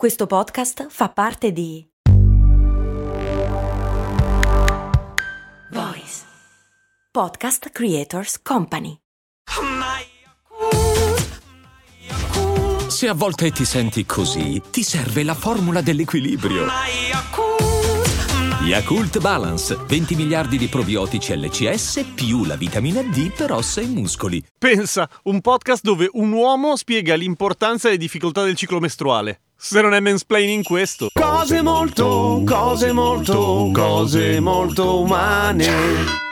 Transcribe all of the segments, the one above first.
Questo podcast fa parte di Voice Podcast Creators Company. Se a volte ti senti così, ti serve la formula dell'equilibrio. Yakult Balance, 20 miliardi di probiotici LCS più la vitamina D per ossa e muscoli. Pensa, un podcast dove un uomo spiega l'importanza e le difficoltà del ciclo mestruale. Se non è mansplaining questo. Cose molto, cose molto, cose molto umane.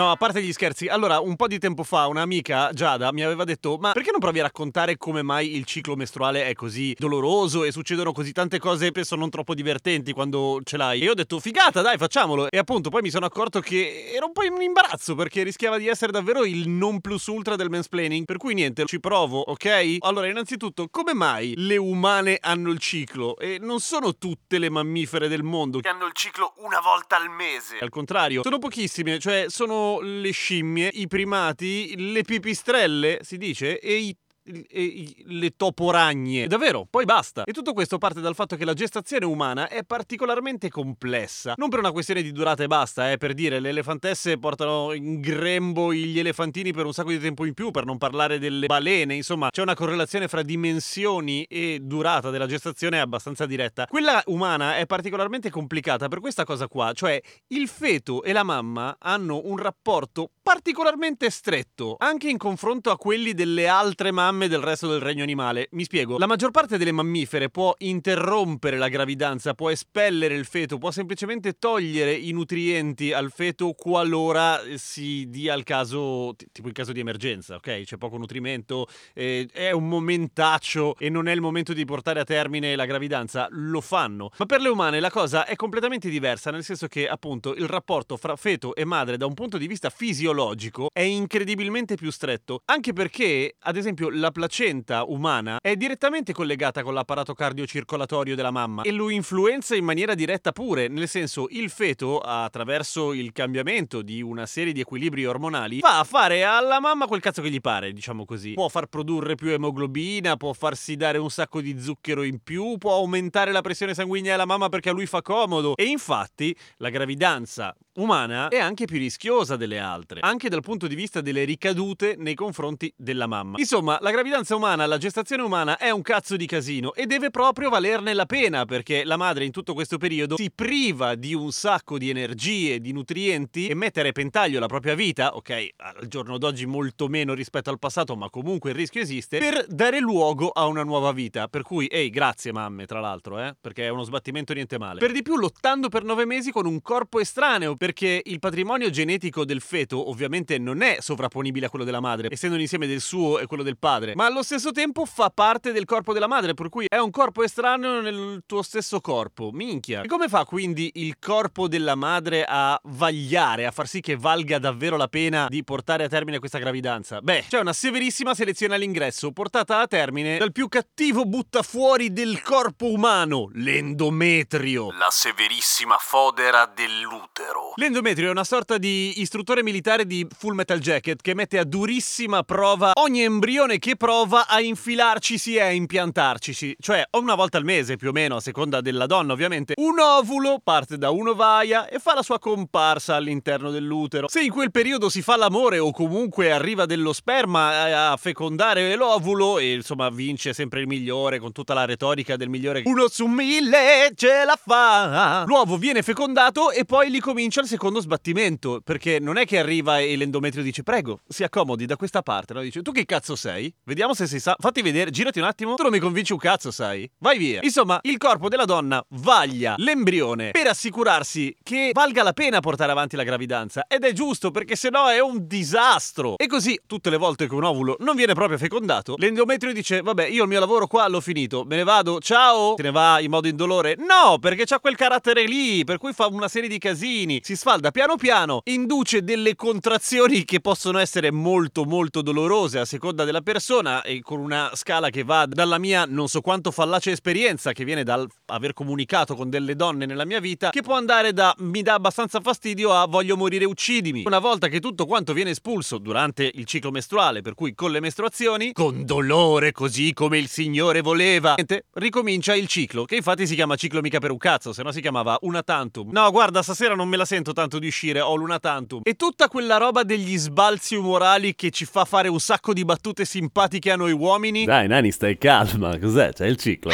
No, a parte gli scherzi, allora un po' di tempo fa un'amica, Giada, mi aveva detto ma perché non provi a raccontare come mai il ciclo mestruale è così doloroso e succedono così tante cose penso non troppo divertenti quando ce l'hai? E io ho detto figata dai facciamolo e appunto poi mi sono accorto che era un po' in imbarazzo perché rischiava di essere davvero il non plus ultra del mansplaining per cui niente, ci provo, ok? Allora innanzitutto come mai le umane hanno il ciclo e non sono tutte le mammifere del mondo che hanno il ciclo una volta al mese? Al contrario, sono pochissime, cioè sono le scimmie, i primati, le pipistrelle, si dice, e i le toporagne. Davvero, poi basta. E tutto questo parte dal fatto che la gestazione umana è particolarmente complessa. Non per una questione di durata e basta, eh, per dire, le elefantesse portano in grembo gli elefantini per un sacco di tempo in più, per non parlare delle balene, insomma, c'è una correlazione fra dimensioni e durata della gestazione abbastanza diretta. Quella umana è particolarmente complicata per questa cosa qua, cioè il feto e la mamma hanno un rapporto particolarmente stretto, anche in confronto a quelli delle altre mamme mamme del resto del regno animale. Mi spiego. La maggior parte delle mammifere può interrompere la gravidanza, può espellere il feto, può semplicemente togliere i nutrienti al feto qualora si dia il caso, tipo il caso di emergenza, ok? C'è poco nutrimento, eh, è un momentaccio e non è il momento di portare a termine la gravidanza, lo fanno. Ma per le umane la cosa è completamente diversa, nel senso che appunto il rapporto fra feto e madre da un punto di vista fisiologico è incredibilmente più stretto, anche perché, ad esempio, la la placenta umana è direttamente collegata con l'apparato cardiocircolatorio della mamma e lo influenza in maniera diretta pure, nel senso il feto, attraverso il cambiamento di una serie di equilibri ormonali, va a fare alla mamma quel cazzo che gli pare, diciamo così. Può far produrre più emoglobina, può farsi dare un sacco di zucchero in più, può aumentare la pressione sanguigna alla mamma perché a lui fa comodo. E infatti la gravidanza umana è anche più rischiosa delle altre, anche dal punto di vista delle ricadute nei confronti della mamma. Insomma, la gravidanza umana, la gestazione umana è un cazzo di casino e deve proprio valerne la pena perché la madre in tutto questo periodo si priva di un sacco di energie, di nutrienti e mettere a repentaglio la propria vita, ok, al giorno d'oggi molto meno rispetto al passato, ma comunque il rischio esiste, per dare luogo a una nuova vita. Per cui, ehi, grazie mamme, tra l'altro, eh, perché è uno sbattimento niente male. Per di più lottando per nove mesi con un corpo estraneo, perché il patrimonio genetico del feto ovviamente non è sovrapponibile a quello della madre, essendo l'insieme del suo e quello del padre, ma allo stesso tempo fa parte del corpo della madre, per cui è un corpo estraneo nel tuo stesso corpo. Minchia. E come fa quindi il corpo della madre a vagliare, a far sì che valga davvero la pena di portare a termine questa gravidanza? Beh, c'è una severissima selezione all'ingresso, portata a termine dal più cattivo buttafuori del corpo umano, l'endometrio. La severissima fodera dell'utero. L'endometrio è una sorta di istruttore militare di Full Metal Jacket che mette a durissima prova ogni embrione che prova a infilarcisi e a impiantarcisi. Cioè, una volta al mese, più o meno, a seconda della donna, ovviamente, un ovulo parte da un'ovaia e fa la sua comparsa all'interno dell'utero. Se in quel periodo si fa l'amore o comunque arriva dello sperma a fecondare l'ovulo e insomma vince sempre il migliore con tutta la retorica del migliore uno su mille ce la fa. L'uovo viene fecondato e poi lì comincia il secondo sbattimento, perché non è che arriva e l'endometrio dice prego, si accomodi da questa parte, no? Dice tu che cazzo sei? Vediamo se sei sa... Fatti vedere, girati un attimo, tu non mi convinci un cazzo, sai? Vai via. Insomma, il corpo della donna vaglia l'embrione per assicurarsi che valga la pena portare avanti la gravidanza ed è giusto perché sennò è un disastro. E così, tutte le volte che un ovulo non viene proprio fecondato, l'endometrio dice vabbè, io il mio lavoro qua l'ho finito, me ne vado, ciao! Se ne va in modo indolore? No, perché c'ha quel carattere lì, per cui fa una serie di casini. Si sfalda piano piano, induce delle contrazioni che possono essere molto molto dolorose a seconda della persona e con una scala che va dalla mia non so quanto fallace esperienza che viene dal aver comunicato con delle donne nella mia vita, che può andare da mi dà abbastanza fastidio a voglio morire uccidimi. Una volta che tutto quanto viene espulso durante il ciclo mestruale, per cui con le mestruazioni, con dolore così come il Signore voleva, ricomincia il ciclo, che infatti si chiama ciclo mica per un cazzo, se no si chiamava una tantum. No, guarda, stasera non me la sento tanto di uscire, ho l'una tantum. E tutta quella roba degli sbalzi umorali che ci fa fare un sacco di battute simpatiche a noi uomini. Dai, Nani, stai calma. Cos'è? C'è il ciclo.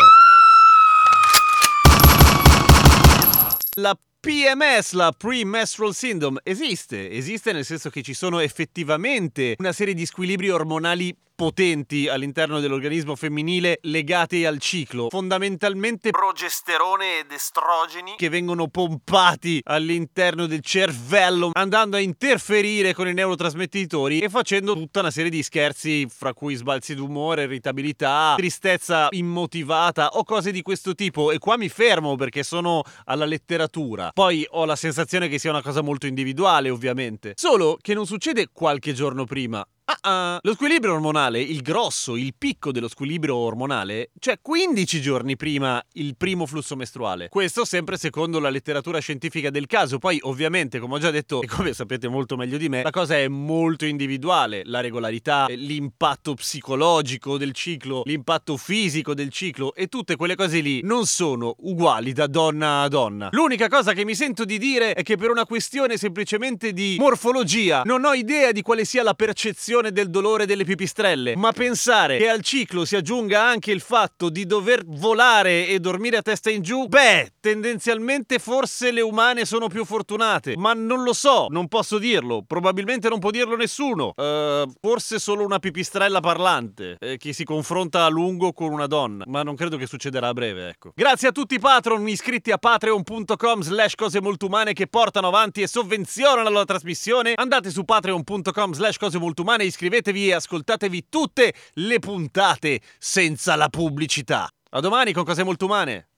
La PMS, la Pre-Menstrual Syndrome, esiste. Esiste nel senso che ci sono effettivamente una serie di squilibri ormonali potenti all'interno dell'organismo femminile legati al ciclo, fondamentalmente Progesterone ed estrogeni. che vengono pompati all'interno del cervello, andando a interferire con i neurotrasmettitori e facendo tutta una serie di scherzi, fra cui sbalzi d'umore, irritabilità, tristezza immotivata o cose di questo tipo. E qua mi fermo perché sono alla letteratura. Poi ho la sensazione che sia una cosa molto individuale, ovviamente. Solo che non succede qualche giorno prima. Ah, ah. Lo squilibrio ormonale, il grosso, il picco dello squilibrio ormonale, c'è 15 giorni prima il primo flusso mestruale. Questo sempre secondo la letteratura scientifica del caso. Poi, ovviamente, come ho già detto e come sapete molto meglio di me, la cosa è molto individuale. La regolarità, l'impatto psicologico del ciclo, l'impatto fisico del ciclo e tutte quelle cose lì non sono uguali da donna a donna. L'unica cosa che mi sento di dire è che per una questione semplicemente di morfologia non ho idea di quale sia la percezione del dolore delle pipistrelle, ma pensare che al ciclo si aggiunga anche il fatto di dover volare e dormire a testa in giù, beh, tendenzialmente forse le umane sono più fortunate, ma non lo so, non posso dirlo, probabilmente non può dirlo nessuno. Eh, forse solo una pipistrella parlante eh, che si confronta a lungo con una donna, ma non credo che succederà a breve, ecco. Grazie a tutti i patron iscritti a patreon.com slash cose molto umane che portano avanti e sovvenzionano la trasmissione. Andate su patreon.com slash cose molto umane iscrivetevi e ascoltatevi tutte le puntate senza la pubblicità. A domani con cose molto umane.